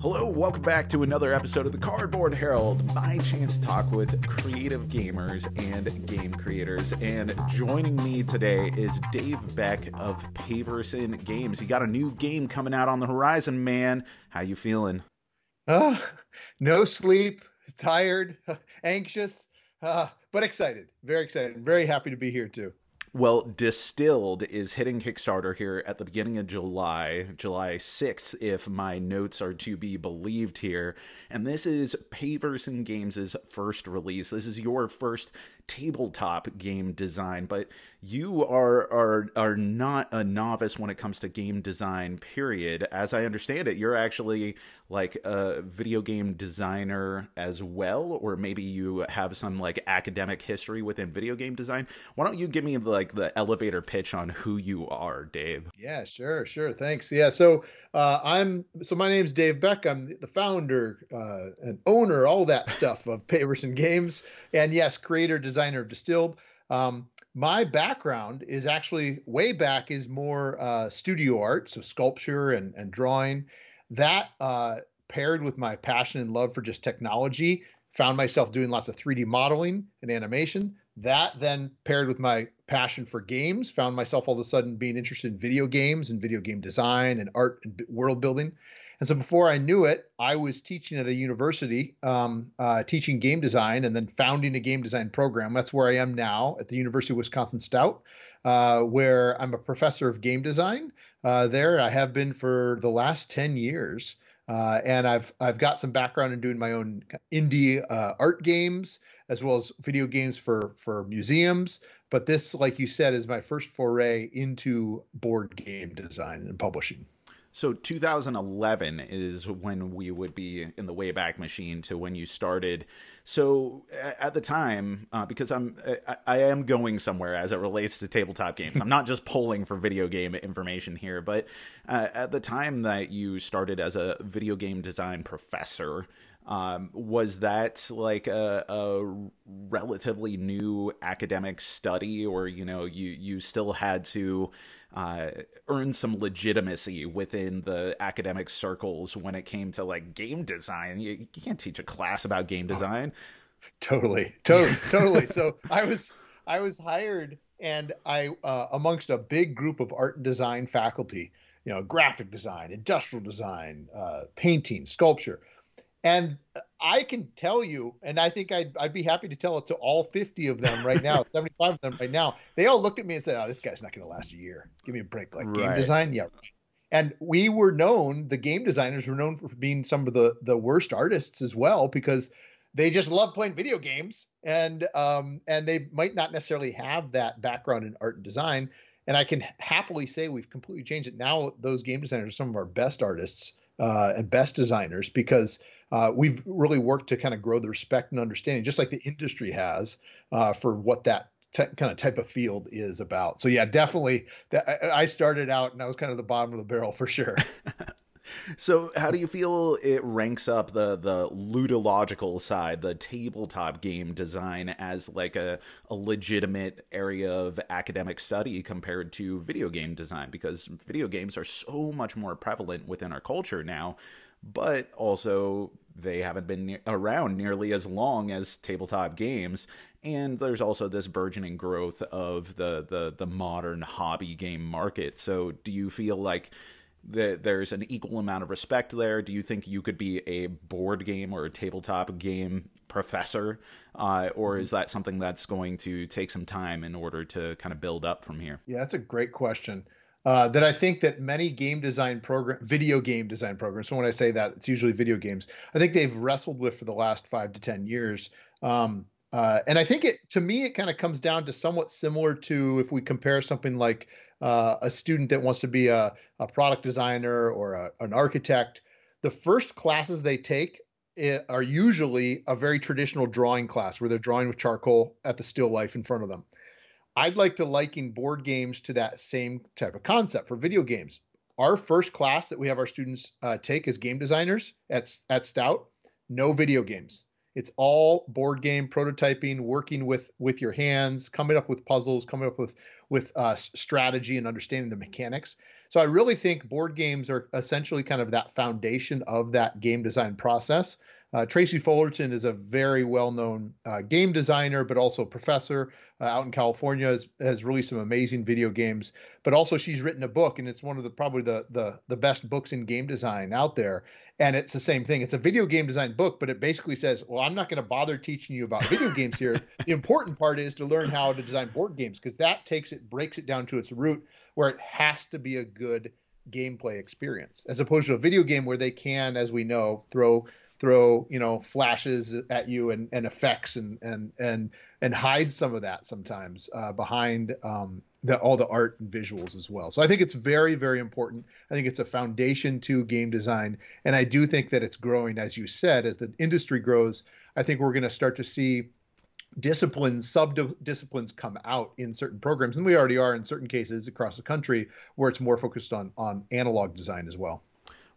Hello, welcome back to another episode of the Cardboard Herald, my chance to talk with creative gamers and game creators. And joining me today is Dave Beck of Paverson Games. You got a new game coming out on the horizon, man. How you feeling? Uh, no sleep, tired, anxious, uh, but excited. Very excited. Very happy to be here too. Well, Distilled is hitting Kickstarter here at the beginning of July, July 6th, if my notes are to be believed here. And this is Paverson Games' first release. This is your first tabletop game design, but you are are are not a novice when it comes to game design. Period. As I understand it, you're actually like a video game designer as well, or maybe you have some like academic history within video game design. Why don't you give me like the elevator pitch on who you are, Dave? Yeah, sure, sure. Thanks. Yeah, so uh, I'm so my name's Dave Beck. I'm the founder uh, and owner, all that stuff of Paverson Games, and yes, creator designer of Distilled. Um, my background is actually way back is more uh, studio art, so sculpture and, and drawing. That uh, paired with my passion and love for just technology, found myself doing lots of 3D modeling and animation. That then paired with my passion for games, found myself all of a sudden being interested in video games and video game design and art and world building. And so before I knew it, I was teaching at a university, um, uh, teaching game design and then founding a game design program. That's where I am now at the University of Wisconsin Stout, uh, where I'm a professor of game design. Uh, there, I have been for the last 10 years. Uh, and I've I've got some background in doing my own indie uh, art games as well as video games for for museums. But this, like you said, is my first foray into board game design and publishing. So 2011 is when we would be in the Wayback Machine to when you started. So at the time, uh, because I'm I, I, am going somewhere as it relates to tabletop games. I'm not just polling for video game information here, but uh, at the time that you started as a video game design professor, um, was that like a, a, relatively new academic study, or you know, you you still had to uh, earn some legitimacy within the academic circles when it came to like game design? You, you can't teach a class about game design. Totally, totally, totally. So I was I was hired, and I uh, amongst a big group of art and design faculty, you know, graphic design, industrial design, uh, painting, sculpture and I can tell you, and I think I'd, I'd be happy to tell it to all 50 of them right now, 75 of them right now. They all looked at me and said, "Oh, this guy's not going to last a year. Give me a break." Like right. game design, yeah. And we were known, the game designers were known for being some of the the worst artists as well because they just love playing video games and um and they might not necessarily have that background in art and design. And I can happily say we've completely changed it. Now those game designers are some of our best artists uh, and best designers because uh, we've really worked to kind of grow the respect and understanding, just like the industry has, uh, for what that kind of type of field is about. So yeah, definitely. That I started out and I was kind of the bottom of the barrel for sure. so how do you feel it ranks up the the ludological side the tabletop game design as like a, a legitimate area of academic study compared to video game design? Because video games are so much more prevalent within our culture now but also they haven't been around nearly as long as tabletop games. And there's also this burgeoning growth of the the the modern hobby game market. So do you feel like that there's an equal amount of respect there do you think you could be a board game or a tabletop game professor uh, or is that something that's going to take some time in order to kind of build up from here yeah that's a great question uh, that I think that many game design program, video game design programs. So when I say that, it's usually video games. I think they've wrestled with for the last five to ten years. Um, uh, and I think it, to me, it kind of comes down to somewhat similar to if we compare something like uh, a student that wants to be a, a product designer or a, an architect. The first classes they take eh, are usually a very traditional drawing class where they're drawing with charcoal at the still life in front of them. I'd like to liken board games to that same type of concept for video games. Our first class that we have our students uh, take as game designers at, at Stout, no video games. It's all board game prototyping, working with with your hands, coming up with puzzles, coming up with with uh, strategy and understanding the mechanics. So I really think board games are essentially kind of that foundation of that game design process. Uh, Tracy Fullerton is a very well-known uh, game designer, but also professor uh, out in California. Has, has, released some amazing video games, but also she's written a book, and it's one of the probably the the the best books in game design out there. And it's the same thing. It's a video game design book, but it basically says, "Well, I'm not going to bother teaching you about video games here. The important part is to learn how to design board games because that takes it breaks it down to its root, where it has to be a good gameplay experience, as opposed to a video game where they can, as we know, throw throw you know flashes at you and, and effects and and and and hide some of that sometimes uh, behind um, the, all the art and visuals as well. So I think it's very very important. I think it's a foundation to game design, and I do think that it's growing as you said as the industry grows. I think we're going to start to see disciplines sub disciplines come out in certain programs and we already are in certain cases across the country where it's more focused on on analog design as well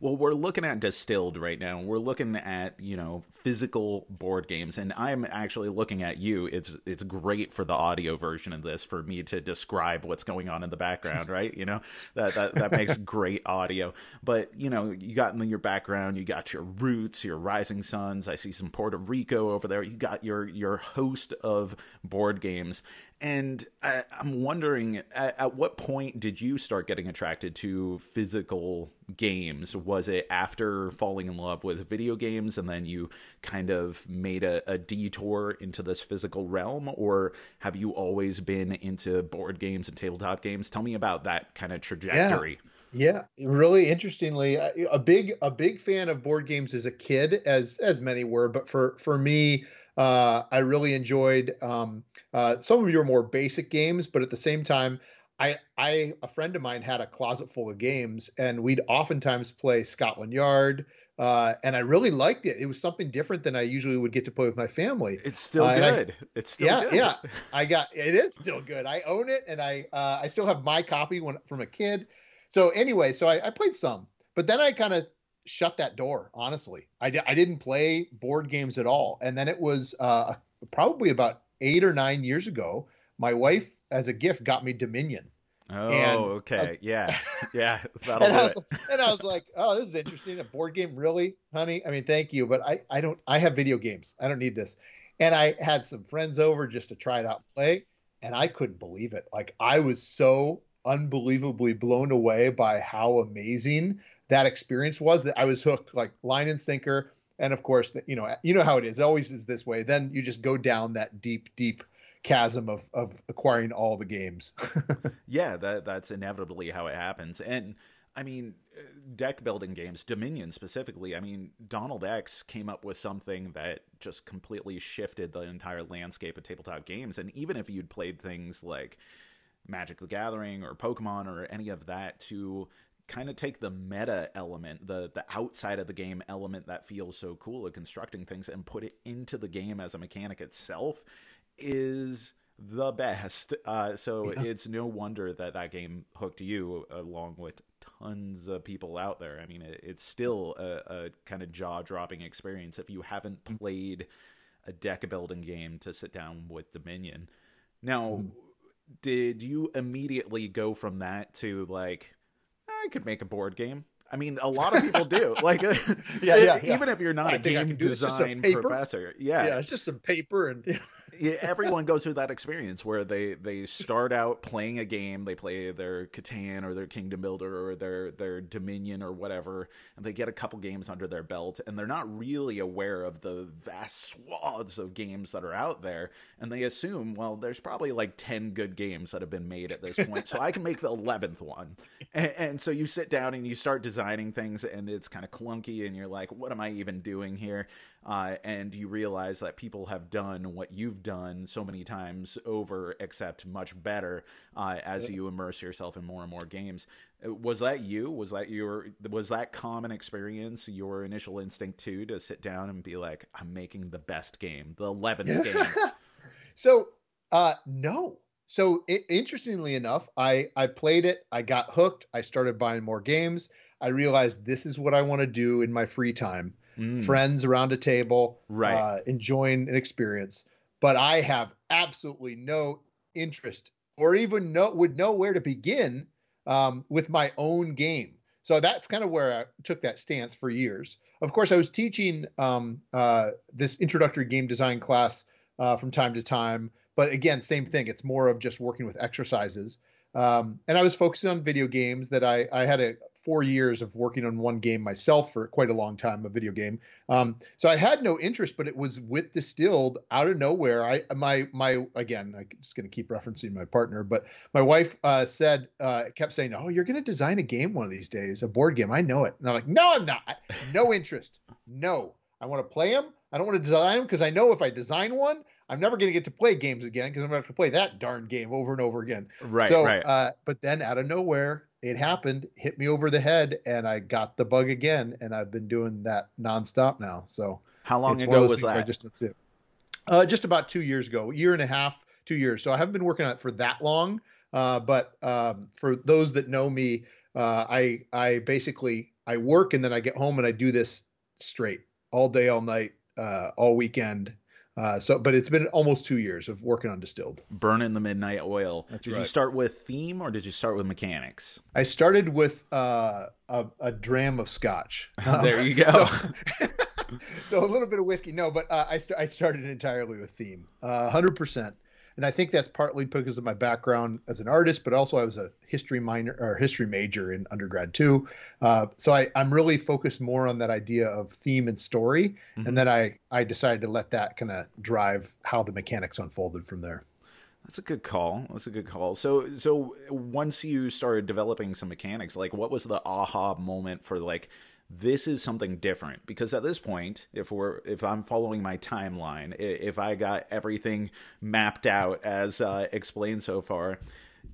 well, we're looking at distilled right now. We're looking at you know physical board games, and I'm actually looking at you. It's it's great for the audio version of this for me to describe what's going on in the background, right? You know that that that makes great audio. But you know you got in your background, you got your roots, your rising suns. I see some Puerto Rico over there. You got your your host of board games, and I, am wondering, at, at, what point did you start getting attracted to physical games? Was it after falling in love with video games and then you kind of made a, a detour into this physical realm? Or have you always been into board games and tabletop games? Tell me about that kind of trajectory. Yeah. Yeah, really interestingly, a big a big fan of board games as a kid, as as many were. But for for me, uh, I really enjoyed um, uh, some of your more basic games, but at the same time, I, I, a friend of mine had a closet full of games, and we'd oftentimes play Scotland Yard. Uh, and I really liked it. It was something different than I usually would get to play with my family. It's still uh, good. I, it's still yeah, good. yeah. I got it is still good. I own it, and I uh, I still have my copy when, from a kid. So anyway, so I, I played some, but then I kind of shut that door. Honestly, I, didn't play board games at all. And then it was uh, probably about eight or nine years ago. My wife, as a gift, got me Dominion. Oh, and, okay, uh, yeah, yeah. That'll and, do I was, it. and I was like, "Oh, this is interesting. A board game, really, honey? I mean, thank you, but I, I don't. I have video games. I don't need this." And I had some friends over just to try it out and play, and I couldn't believe it. Like I was so unbelievably blown away by how amazing that experience was that I was hooked like line and sinker. And of course, you know, you know how it is. It always is this way. Then you just go down that deep, deep chasm of of acquiring all the games. yeah, that that's inevitably how it happens. And I mean, deck building games, Dominion specifically. I mean, Donald X came up with something that just completely shifted the entire landscape of tabletop games. And even if you'd played things like Magic the Gathering or Pokemon or any of that to kind of take the meta element, the the outside of the game element that feels so cool of constructing things and put it into the game as a mechanic itself is the best. Uh, so yeah. it's no wonder that that game hooked you along with tons of people out there. I mean, it, it's still a, a kind of jaw dropping experience if you haven't played a deck building game to sit down with Dominion. Now, mm. did you immediately go from that to like, I could make a board game. I mean, a lot of people do. Like, yeah, yeah, even if you're not I a game design professor, yeah, yeah, it's just some paper and everyone goes through that experience where they they start out playing a game, they play their Catan or their Kingdom Builder or their their Dominion or whatever, and they get a couple games under their belt, and they're not really aware of the vast swaths of games that are out there, and they assume, well, there's probably like ten good games that have been made at this point, so I can make the eleventh one, and, and so you sit down and you start designing things, and it's kind of clunky, and you're like, what am I even doing here? Uh, and you realize that people have done what you've done so many times over, except much better uh, as yeah. you immerse yourself in more and more games. Uh, was that you? Was that your? Was that common experience? Your initial instinct too to sit down and be like, "I'm making the best game, the eleventh game." so, uh, no. So it, interestingly enough, I I played it. I got hooked. I started buying more games. I realized this is what I want to do in my free time mm. friends around a table, right. Uh, enjoying an experience. But I have absolutely no interest or even know would know where to begin um, with my own game. So that's kind of where I took that stance for years. Of course, I was teaching um, uh, this introductory game design class uh, from time to time, but again, same thing. It's more of just working with exercises. Um, and I was focusing on video games that I, I had a four years of working on one game myself for quite a long time, a video game. Um, so I had no interest, but it was with distilled out of nowhere. I my my again, I'm just going to keep referencing my partner, but my wife uh, said uh, kept saying, "Oh, you're going to design a game one of these days, a board game. I know it." And I'm like, "No, I'm not. No interest. No, I want to play them. I don't want to design them because I know if I design one, I'm never going to get to play games again because I'm going to have to play that darn game over and over again. Right. So, right. Uh, but then out of nowhere, it happened, hit me over the head, and I got the bug again, and I've been doing that nonstop now. So how long ago was that? just that's it. Uh, just about two years ago, year and a half, two years. So I haven't been working on it for that long. Uh, but um, for those that know me, uh, I I basically I work and then I get home and I do this straight all day, all night, uh, all weekend, uh, so, but it's been almost two years of working on distilled. Burning the midnight oil. That's did right. you start with theme or did you start with mechanics? I started with uh, a, a, dram of scotch. there you go. So, so, a little bit of whiskey. No, but uh, I, st- I started entirely with theme, uh, hundred percent and I think that's partly because of my background as an artist, but also I was a history minor or history major in undergrad too. Uh, so I, am really focused more on that idea of theme and story, mm-hmm. and then I I decided to let that kind of drive how the mechanics unfolded from there. That's a good call. That's a good call. So so once you started developing some mechanics, like what was the aha moment for like this is something different. Because at this point if we're if i'm following my timeline if i got everything mapped out as uh, explained so far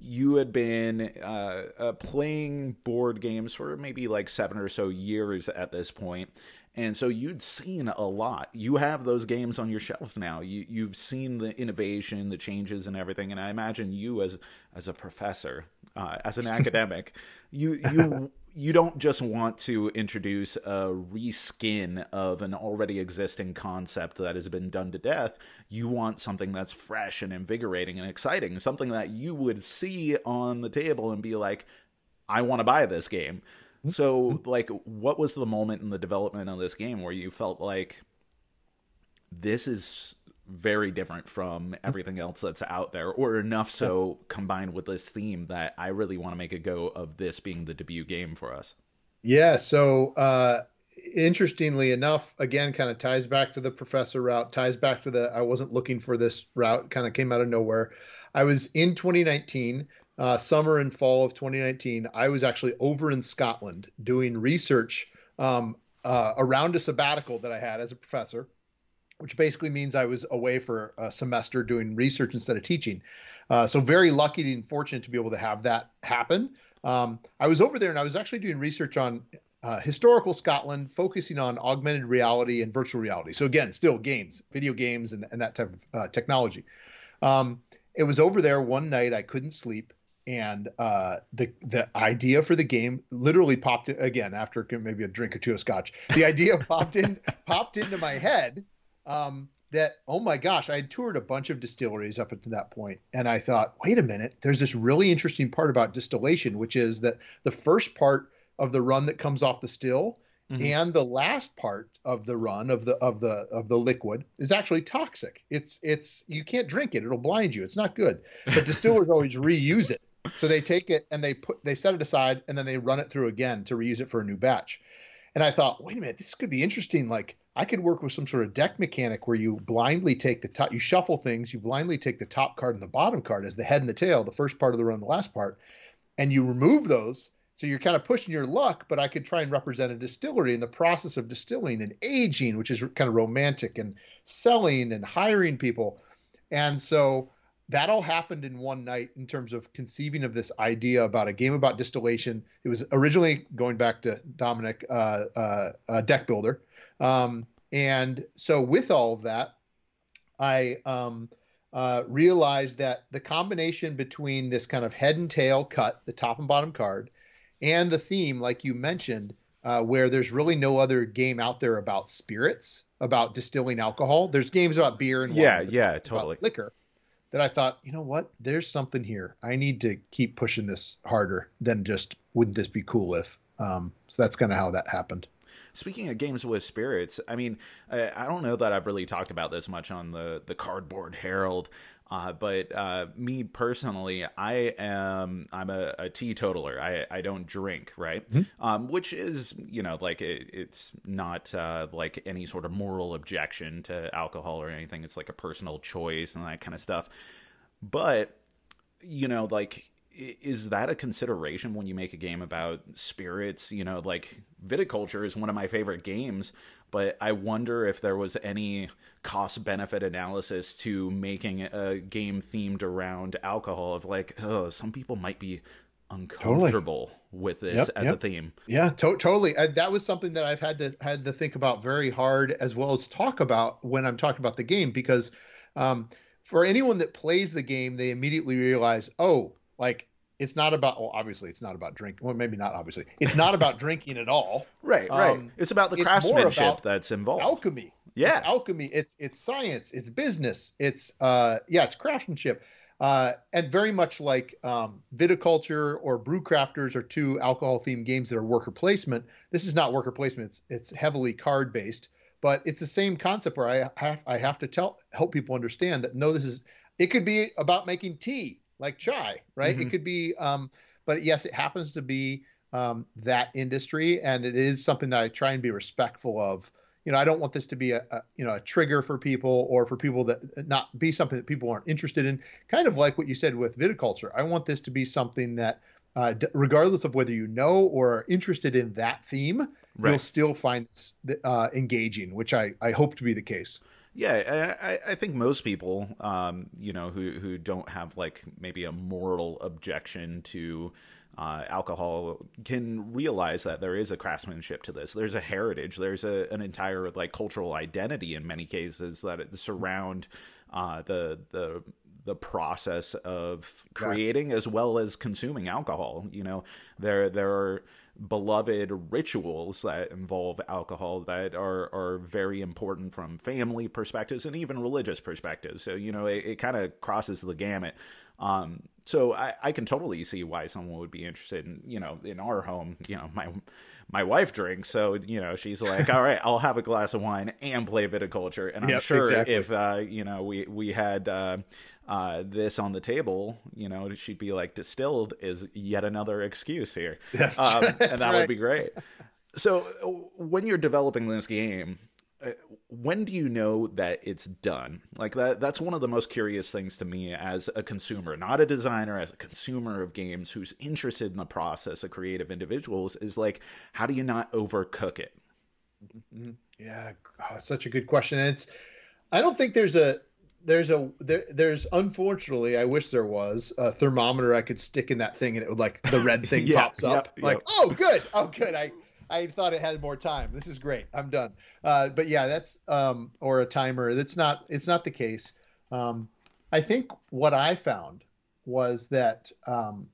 you had been uh, uh, playing board games for maybe like seven or so years at this point and so you'd seen a lot. You have those games on your shelf now. You you've seen the innovation the changes and everything and i imagine you as as a professor uh, as an academic you you you don't just want to introduce a reskin of an already existing concept that has been done to death. You want something that's fresh and invigorating and exciting, something that you would see on the table and be like, I want to buy this game. So, like, what was the moment in the development of this game where you felt like this is very different from everything else that's out there, or enough so combined with this theme that I really want to make a go of this being the debut game for us. Yeah. So, uh, interestingly enough, again, kind of ties back to the professor route, ties back to the I wasn't looking for this route, kind of came out of nowhere. I was in 2019, uh, summer and fall of 2019. I was actually over in Scotland doing research um, uh, around a sabbatical that I had as a professor which basically means I was away for a semester doing research instead of teaching. Uh, so very lucky and fortunate to be able to have that happen. Um, I was over there and I was actually doing research on uh, historical Scotland, focusing on augmented reality and virtual reality. So again, still games, video games, and, and that type of uh, technology. Um, it was over there one night. I couldn't sleep, and uh, the the idea for the game literally popped in again after maybe a drink or two of scotch. The idea popped in popped into my head um, that oh my gosh, I had toured a bunch of distilleries up until that point, and I thought, wait a minute, there's this really interesting part about distillation, which is that the first part of the run that comes off the still Mm-hmm. and the last part of the run of the of the of the liquid is actually toxic. It's it's you can't drink it it'll blind you it's not good. But distillers always reuse it. So they take it and they put they set it aside and then they run it through again to reuse it for a new batch. And i thought wait a minute this could be interesting like I could work with some sort of deck mechanic where you blindly take the top, you shuffle things, you blindly take the top card and the bottom card as the head and the tail, the first part of the run, the last part, and you remove those. So you're kind of pushing your luck, but I could try and represent a distillery in the process of distilling and aging, which is kind of romantic, and selling and hiring people. And so that all happened in one night in terms of conceiving of this idea about a game about distillation. It was originally going back to Dominion, uh, uh, uh, deck builder. Um, and so with all of that, I um, uh, realized that the combination between this kind of head and tail cut, the top and bottom card, and the theme, like you mentioned, uh, where there's really no other game out there about spirits, about distilling alcohol. There's games about beer and yeah, wine, yeah, totally liquor. That I thought, you know what? There's something here. I need to keep pushing this harder than just wouldn't this be cool if. Um, so that's kind of how that happened. Speaking of games with spirits, I mean, I, I, don't know that I've really talked about this much on the the Cardboard Herald, uh, but uh, me personally, I am I'm a, a teetotaler. I I don't drink, right? Mm-hmm. Um, which is you know like it, it's not uh, like any sort of moral objection to alcohol or anything. It's like a personal choice and that kind of stuff. But you know, like is that a consideration when you make a game about spirits? You know, like viticulture is one of my favorite games, but I wonder if there was any cost benefit analysis to making a game themed around alcohol. Of like, oh, some people might be uncomfortable totally. with this yep, as yep. a theme. Yeah, to- totally. Uh, that was something that I've had to had to think about very hard, as well as talk about when I'm talking about the game, because um, for anyone that plays the game, they immediately realize, oh, like it's not about well obviously it's not about drinking well maybe not obviously it's not about drinking at all. Right right. Um, it's about the craftsmanship about that's involved. alchemy. Yeah. it's alchemy. It's it's science. It's business. It's uh yeah it's craftsmanship. Uh and very much like um viticulture or brew crafters are two alcohol themed games that are worker placement. This is not worker placement. It's it's heavily card based but it's the same concept where i have i have to tell help people understand that no this is it could be about making tea like chai, right? Mm-hmm. It could be, um, but yes, it happens to be um, that industry, and it is something that I try and be respectful of. You know, I don't want this to be a, a, you know a trigger for people or for people that not be something that people aren't interested in. Kind of like what you said with viticulture. I want this to be something that, uh, d- regardless of whether you know or are interested in that theme, right. you'll still find uh, engaging, which I I hope to be the case. Yeah, I, I think most people, um, you know, who who don't have like maybe a moral objection to uh, alcohol can realize that there is a craftsmanship to this. There's a heritage. There's a, an entire like cultural identity in many cases that surround uh, the the the process of creating as well as consuming alcohol. You know, there there are beloved rituals that involve alcohol that are are very important from family perspectives and even religious perspectives. So you know, it, it kind of crosses the gamut. Um, so I, I can totally see why someone would be interested in you know in our home. You know, my my wife drinks, so you know she's like, all right, I'll have a glass of wine and play viticulture. And I'm yep, sure exactly. if uh, you know we we had uh, uh, this on the table, you know, she'd be like, distilled is yet another excuse here. Um, and that right. would be great. So when you're developing this game, when do you know that it's done? Like that that's one of the most curious things to me as a consumer, not a designer, as a consumer of games who's interested in the process of creative individuals is like how do you not overcook it? Mm-hmm. Yeah, oh, such a good question. And it's I don't think there's a there's a there, there's unfortunately I wish there was a thermometer I could stick in that thing and it would like the red thing yeah, pops up like oh good oh good I I thought it had more time. This is great. I'm done. Uh, but yeah that's um or a timer. That's not it's not the case. Um I think what I found was that um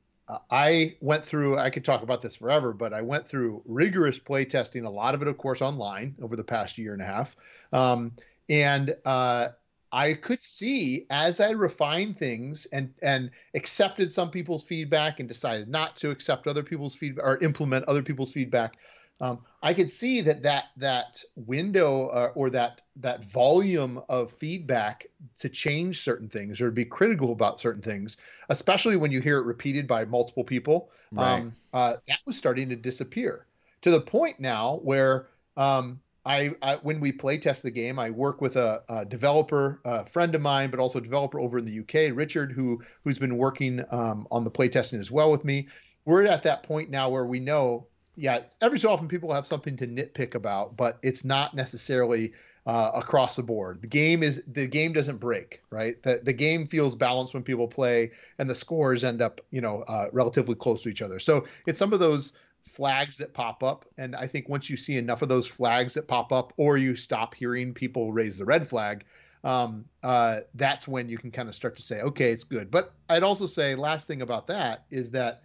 I went through I could talk about this forever but I went through rigorous play testing a lot of it of course online over the past year and a half. Um and uh I could see as I refined things and and accepted some people's feedback and decided not to accept other people's feedback or implement other people's feedback. Um, I could see that that that window uh, or that that volume of feedback to change certain things or to be critical about certain things, especially when you hear it repeated by multiple people, right. um, uh, that was starting to disappear to the point now where um, I, I, when we play test the game, I work with a, a, developer, a friend of mine, but also a developer over in the UK, Richard, who who's been working um, on the play testing as well with me. We're at that point now where we know, yeah, every so often people have something to nitpick about, but it's not necessarily uh, across the board. The game is the game doesn't break, right? The the game feels balanced when people play, and the scores end up, you know, uh, relatively close to each other. So it's some of those flags that pop up. And I think once you see enough of those flags that pop up, or you stop hearing people raise the red flag, um, uh, that's when you can kind of start to say, okay, it's good. But I'd also say, last thing about that is that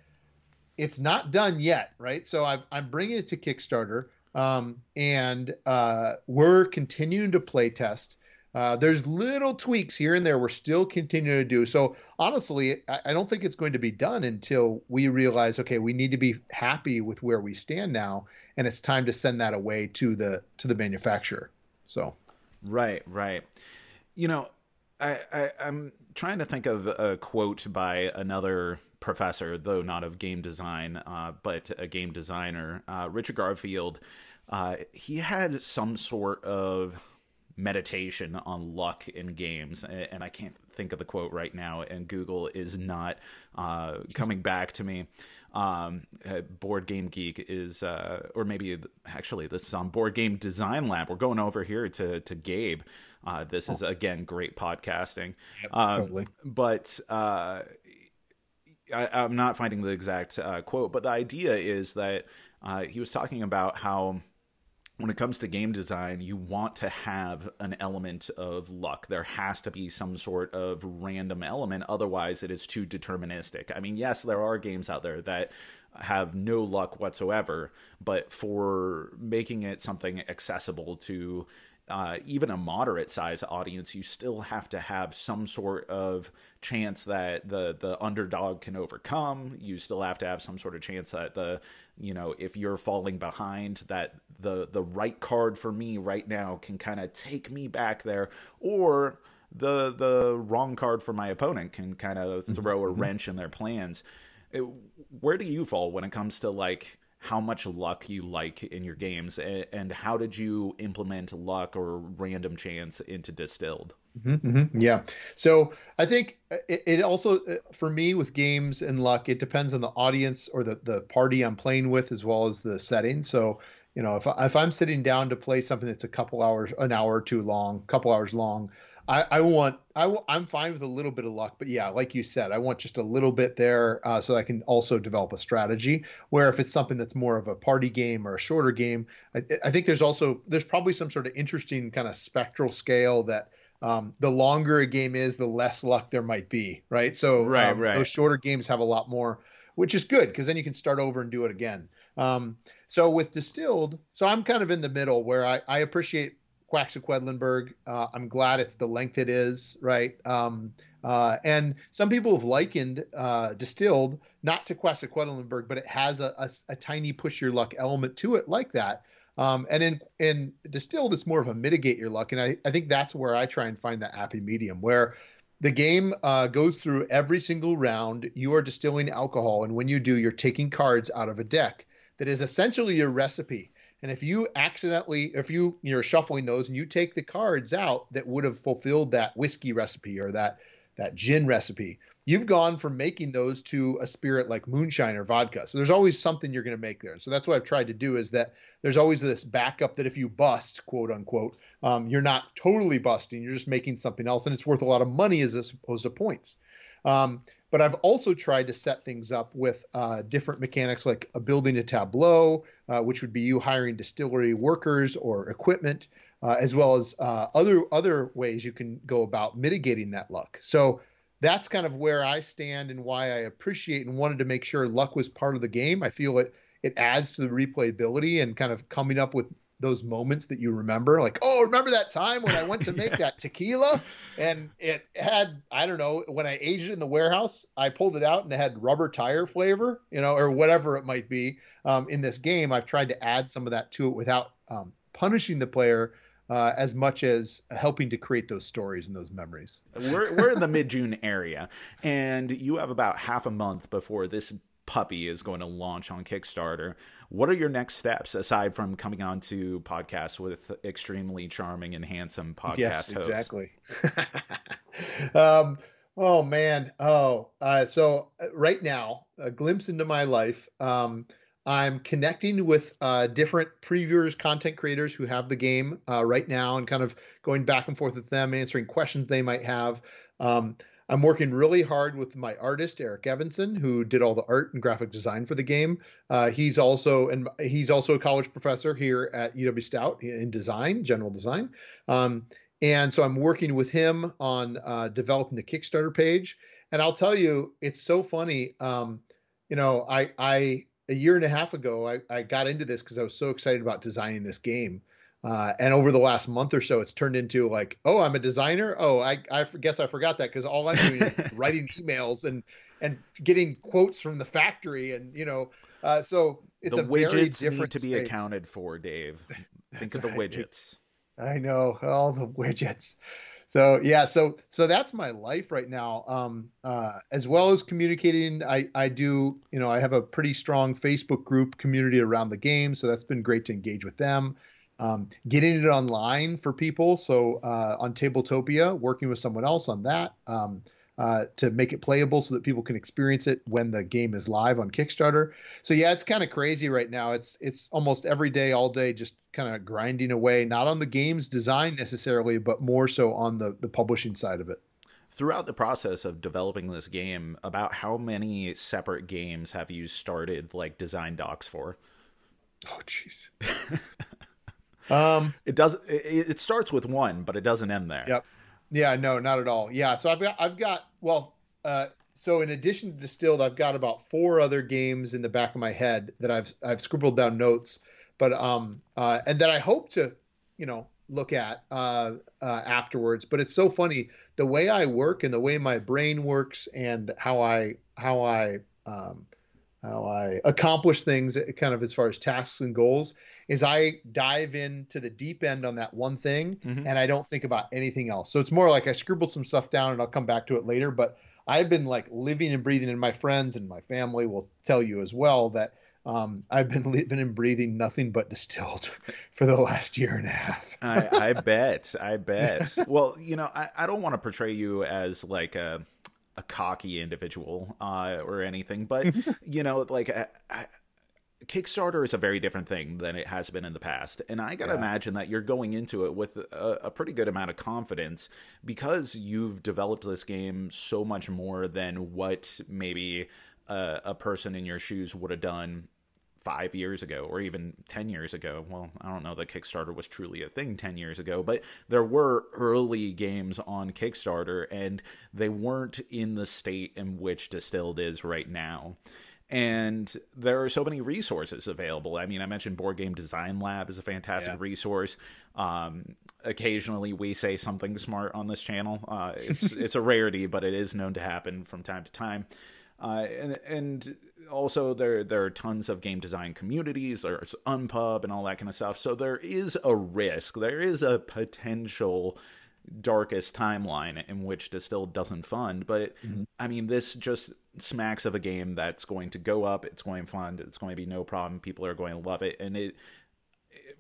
it's not done yet, right? So i am bringing it to Kickstarter, um, and uh, we're continuing to play test. Uh, there's little tweaks here and there we're still continuing to do. So honestly, I, I, don't think it's going to be done until we realize, okay, we need to be happy with where we stand now, and it's time to send that away to the to the manufacturer. So, right, right. You know, I, I I'm trying to think of a quote by another professor, though not of game design, uh, but a game designer, uh, Richard Garfield. Uh, he had some sort of meditation on luck in games. And i can't think of the quote right now and google is not uh, coming back to me. Um, uh, board game geek is uh, or maybe actually this is on board game design lab. We're going over here to to gabe. Uh, this is again great podcasting. Yep, um, totally. but uh, I, am not finding the exact uh, quote but the idea is that he was talking about how when it comes to game design, you want to have an element of luck. There has to be some sort of random element. Otherwise, it is too deterministic. I mean, yes, there are games out there that have no luck whatsoever, but for making it something accessible to uh, even a moderate size audience, you still have to have some sort of chance that the the underdog can overcome. You still have to have some sort of chance that the you know if you're falling behind, that the the right card for me right now can kind of take me back there, or the the wrong card for my opponent can kind of mm-hmm. throw a mm-hmm. wrench in their plans. It, where do you fall when it comes to like how much luck you like in your games and how did you implement luck or random chance into distilled mm-hmm, mm-hmm. yeah so i think it, it, also uh, for me with games and luck it depends on the audience or the, the party i'm playing with as well as the setting so you know if, if i'm sitting down to play something that's a couple hours an hour or two long couple hours long I, I want I, I'm fine with a little bit of luck, but yeah, like you said, I want just a little bit there uh, so I can also develop a strategy. Where if it's something that's more of a party game or a shorter game, I, I think there's also there's probably some sort of interesting kind of spectral scale that um, the longer a game is, the less luck there might be, right? So right, um, right. those shorter games have a lot more, which is good because then you can start over and do it again. Um, so with distilled, so I'm kind of in the middle where I, I appreciate Quedlinburg. Uh, I'm glad it's the length it is, right? Um, uh, and some people have likened uh, distilled not to Quacks of Quedlinburg, but it has a, a, a, tiny push your luck element to it, like that. Um, and in in distilled, it's more of a mitigate your luck, and I, I think that's where I try and find that happy medium where the game uh, goes through every single round. You are distilling alcohol, and when you do, you're taking cards out of a deck that is essentially your recipe. And if you accidentally, if you you're shuffling those and you take the cards out that would have fulfilled that whiskey recipe or that that gin recipe, you've gone from making those to a spirit like moonshine or vodka. So there's always something you're going to make there. So that's what I've tried to do is that there's always this backup that if you bust, quote unquote, um, you're not totally busting. You're just making something else, and it's worth a lot of money as opposed to points. Um, but I've also tried to set things up with uh, different mechanics like a building a tableau, uh, which would be you hiring distillery workers or equipment, uh, as well as uh, other other ways you can go about mitigating that luck. So that's kind of where I stand and why I appreciate and wanted to make sure luck was part of the game. I feel it it adds to the replayability and kind of coming up with those moments that you remember like oh remember that time when i went to make that tequila? And it had i don't know when i aged it in the warehouse i pulled it out and it had rubber tire flavor you know or whatever it might be. Um, in this game i've tried to add some of that to it without um, punishing the player uh, as much as helping to create those stories and those memories. we're, we're in the mid June area, and you have about half a month before this puppy is going to launch on Kickstarter. What are your next steps aside from coming on to podcasts with extremely charming and handsome podcast yes, hosts? Exactly. um, oh man. Oh, uh, so uh, right now, a glimpse into my life. Um, I'm connecting with uh, different previewers, content creators who have the game uh, right now, and kind of going back and forth with them, answering questions they might have. Um, I'm working really hard with my artist Eric Evanson, who did all the art and graphic design for the game. Uh, he's also and he's also a college professor here at UW Stout in design, general design. Um, and so I'm working with him on uh, developing the Kickstarter page. And I'll tell you, it's so funny. Um, you know, I I a year and a half ago I, I got into this because I was so excited about designing this game. Uh, and over the last month or so, it's turned into like, oh, I'm a designer. Oh, I, I guess I forgot that because all I'm doing is writing emails and and getting quotes from the factory, and you know, uh, so it's the a widgets very different need to be space. accounted for, Dave. Think of the right. widgets. I know all the widgets. So yeah, so so that's my life right now. Um, uh, as well as communicating, I I do you know I have a pretty strong Facebook group community around the game, so that's been great to engage with them. Um, getting it online for people, so uh, on Tabletopia, working with someone else on that. Um, uh, to make it playable so that people can experience it when the game is live on Kickstarter. So yeah, it's kind of crazy right now. It's it's almost every day, all day, just kind of grinding away, not on the game's design necessarily, but more so on the the publishing side of it. Throughout the process of developing this game, about how many separate games have you started like design docs for? Oh jeez. um, it does. It, it starts with one, but it doesn't end there. Yep. Yeah, no, not at all. Yeah, so I've got I've got well, uh, so in addition to distilled, I've got about four other games in the back of my head that I've I've scribbled down notes, but um uh, and that I hope to you know look at uh, uh, afterwards. But it's so funny the way I work and the way my brain works and how I how I um, how I accomplish things, kind of as far as tasks and goals, is I dive into the deep end on that one thing Mhm. and I don't think about anything else. So it's more like I scribble some stuff down and I'll come back to it later. But I've been like living and breathing, and my friends and my family will tell you as well that um, I've been living and breathing nothing but distilled for the last year and a half. I, I bet. I bet. Well, you know, I, I don't want to portray you as like a a cocky individual uh, or anything, but you know, like I, Kickstarter is a very different thing than it has been in the past, and I gotta Yeah. imagine that you're going into it with a, a pretty good amount of confidence because you've developed this game so much more than what maybe a, a person in your shoes would have done five years ago or even 10 years ago. Well, I don't know that Kickstarter was truly a thing 10 years ago, but there were early games on Kickstarter and they weren't in the state in which Distilled is right now. And there are so many resources available. I mean, I mentioned Board Game Design Lab is a fantastic Yeah. resource. Um, occasionally, we say something smart on this channel. Uh, it's it's a rarity, but it is known to happen from time to time. Uh, and and also there there are tons of game design communities. There's Unpub and all that kind of stuff. So there is a risk. There is a potential darkest timeline in which Distilled doesn't fund. But mm-hmm. I mean, this just smacks of a game that's going to go up. It's going to fund. It's going to be no problem. People are going to love it. And it,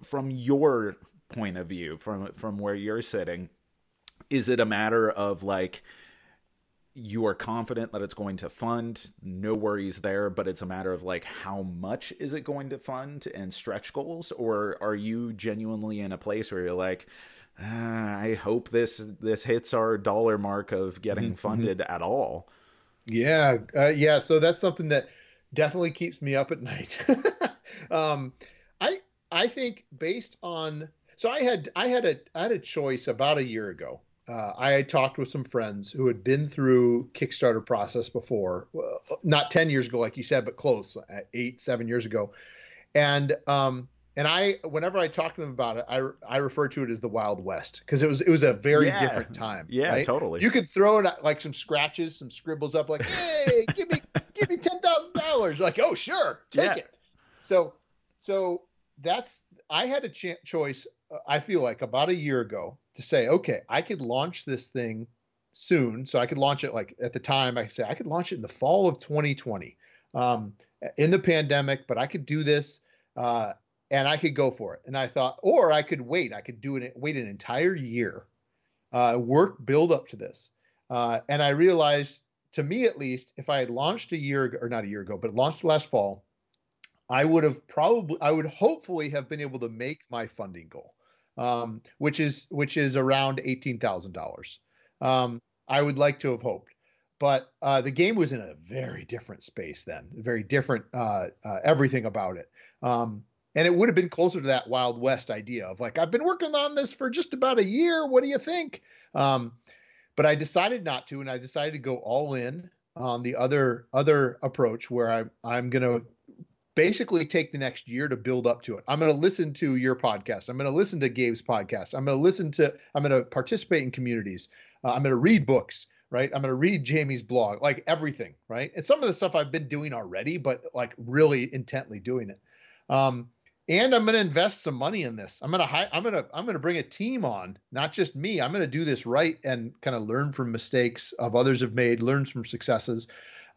from your point of view, from from where you're sitting, is it a matter of like you are confident that it's going to fund no worries there but it's a matter of like how much is it going to fund and stretch goals or are you genuinely in a place where you're like ah, i hope this this hits our dollar mark of getting Mhm, funded at all Yeah, uh, yeah. So that's something that definitely keeps me up at night. um, I I think based on so I had I had a I had a choice about a year ago. Uh, I had talked with some friends who had been through Kickstarter process before, well, not ten years ago, like you said, but close, uh, eight seven years ago, and um, and I whenever I talk to them about it, I I refer to it as the Wild West because it was it was a very Yeah. different time. yeah right? totally You could throw it like some scratches, some scribbles up, like, "Hey, give me, give me ten thousand dollars." Like, oh, sure, take Yeah. it. So, so that's I had a ch- choice. uh, I feel like about a year ago to say, okay, I could launch this thing soon. So I could launch it like at the time. I could say I could launch it in the fall of 2020, um, in the pandemic, but I could do this. Uh, and I could go for it. And I thought, or I could wait. I could do it. Wait an entire year uh, work build up to this. Uh, and I realized, to me at least, if I had launched a year or not a year ago, but launched last fall, I would have probably, I would hopefully have been able to make my funding goal, um, which is which is around eighteen thousand dollars. Um, I would like to have hoped, but uh, the game was in a very different space then, very different uh, uh, everything about it. Um, and it would have been closer to that Wild West idea of like, I've been working on this for just about a year. What do you think? Um, but I decided not to, and I decided to go all in on the other other approach where I'm I'm gonna basically take the next year to build up to it. I'm going to listen to your podcast. I'm going to listen to Gabe's podcast. I'm going to listen to, I'm going to participate in communities. Uh, I'm going to read books, right? I'm going to read Jamie's blog, like everything, right? And some of the stuff I've been doing already, but like really intently doing it. Um, and I'm going to invest some money in this. I'm going to I'm going to I'm going to bring a team on, not just me. I'm going to do this right and kind of learn from mistakes of others have made, learn from successes.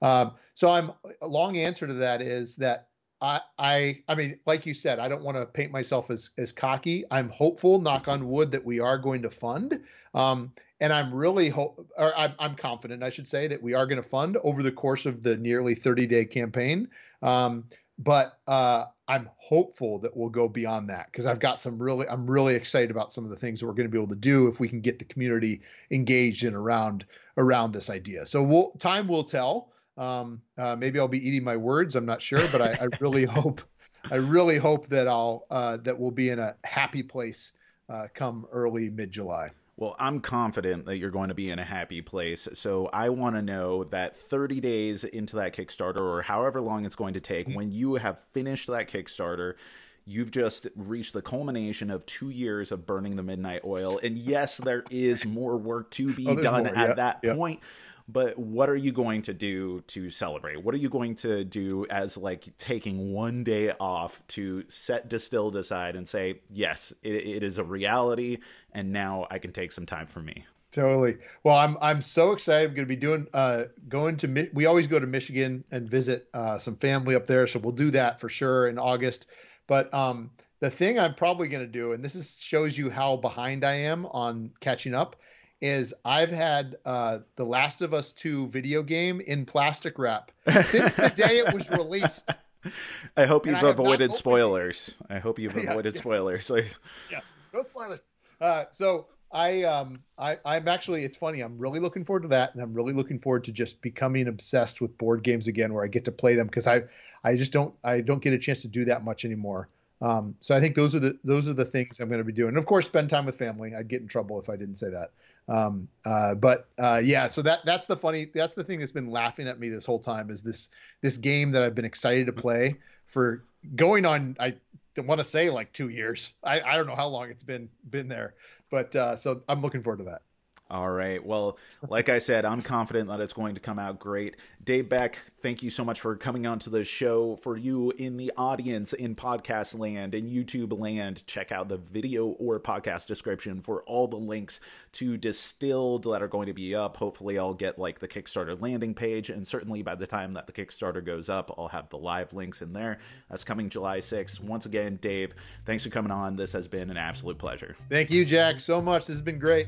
Um, so I'm a long answer to that is that I, I, I mean, like you said, I don't want to paint myself as as cocky. I'm hopeful, knock on wood, that we are going to fund, um, and I'm really hope, or I'm, I'm confident, I should say, that we are going to fund over the course of the nearly 30 day campaign. Um, but uh, I'm hopeful that we'll go beyond that because I've got some really, I'm really excited about some of the things that we're going to be able to do if we can get the community engaged in around around this idea. So we'll, time will tell. Um, uh, maybe I'll be eating my words. I'm not sure, but I, I really hope, I really hope that I'll uh, that we'll be in a happy place uh, come early mid July. Well, I'm confident that you're going to be in a happy place. So I want to know that 30 days into that Kickstarter, or however long it's going to take, mm-hmm. when you have finished that Kickstarter, you've just reached the culmination of two years of burning the midnight oil. And yes, there is more work to be oh, done more. at that point but what are you going to do to celebrate? What are you going to do as like taking one day off to set distilled aside and say yes it, it is a reality and now i can take some time for me totally. Well i'm i'm so excited. I'm going to be doing uh going to we always go to michigan and visit uh some family up there so we'll do that for sure in august. But um the thing i'm probably going to do and this is shows you how behind i am on catching up is I've had uh, the Last of Us 2 video game in plastic wrap since the day it was released. I hope you've avoided spoilers. I hope you've yeah, avoided yeah. spoilers. yeah, no spoilers. Uh, so I um I I'm actually it's funny. I'm really looking forward to that, and I'm really looking forward to just becoming obsessed with board games again, where I get to play them because I I just don't I don't get a chance to do that much anymore. Um, so I think those are the those are the things I'm going to be doing. And of course, spend time with family. I'd get in trouble if I didn't say that. Um, uh, but uh, yeah, so that that's the funny that's the thing that's been laughing at me this whole time is this this game that I've been excited to play for going on I want to say like two years. I, I don't know how long it's been been there, but uh, so I'm looking forward to that. All right. Well, like I said, I'm confident that it's going to come out great. Dave Beck, thank you so much for coming on to the show. For you in the audience in podcast land and YouTube land, check out the video or podcast description for all the links to Distilled that are going to be up. Hopefully, I'll get like the Kickstarter landing page, and certainly by the time that the Kickstarter goes up, I'll have the live links in there. That's coming July 6th. Once again, Dave, thanks for coming on. This has been an absolute pleasure. Thank you, Jack, so much. This has been great.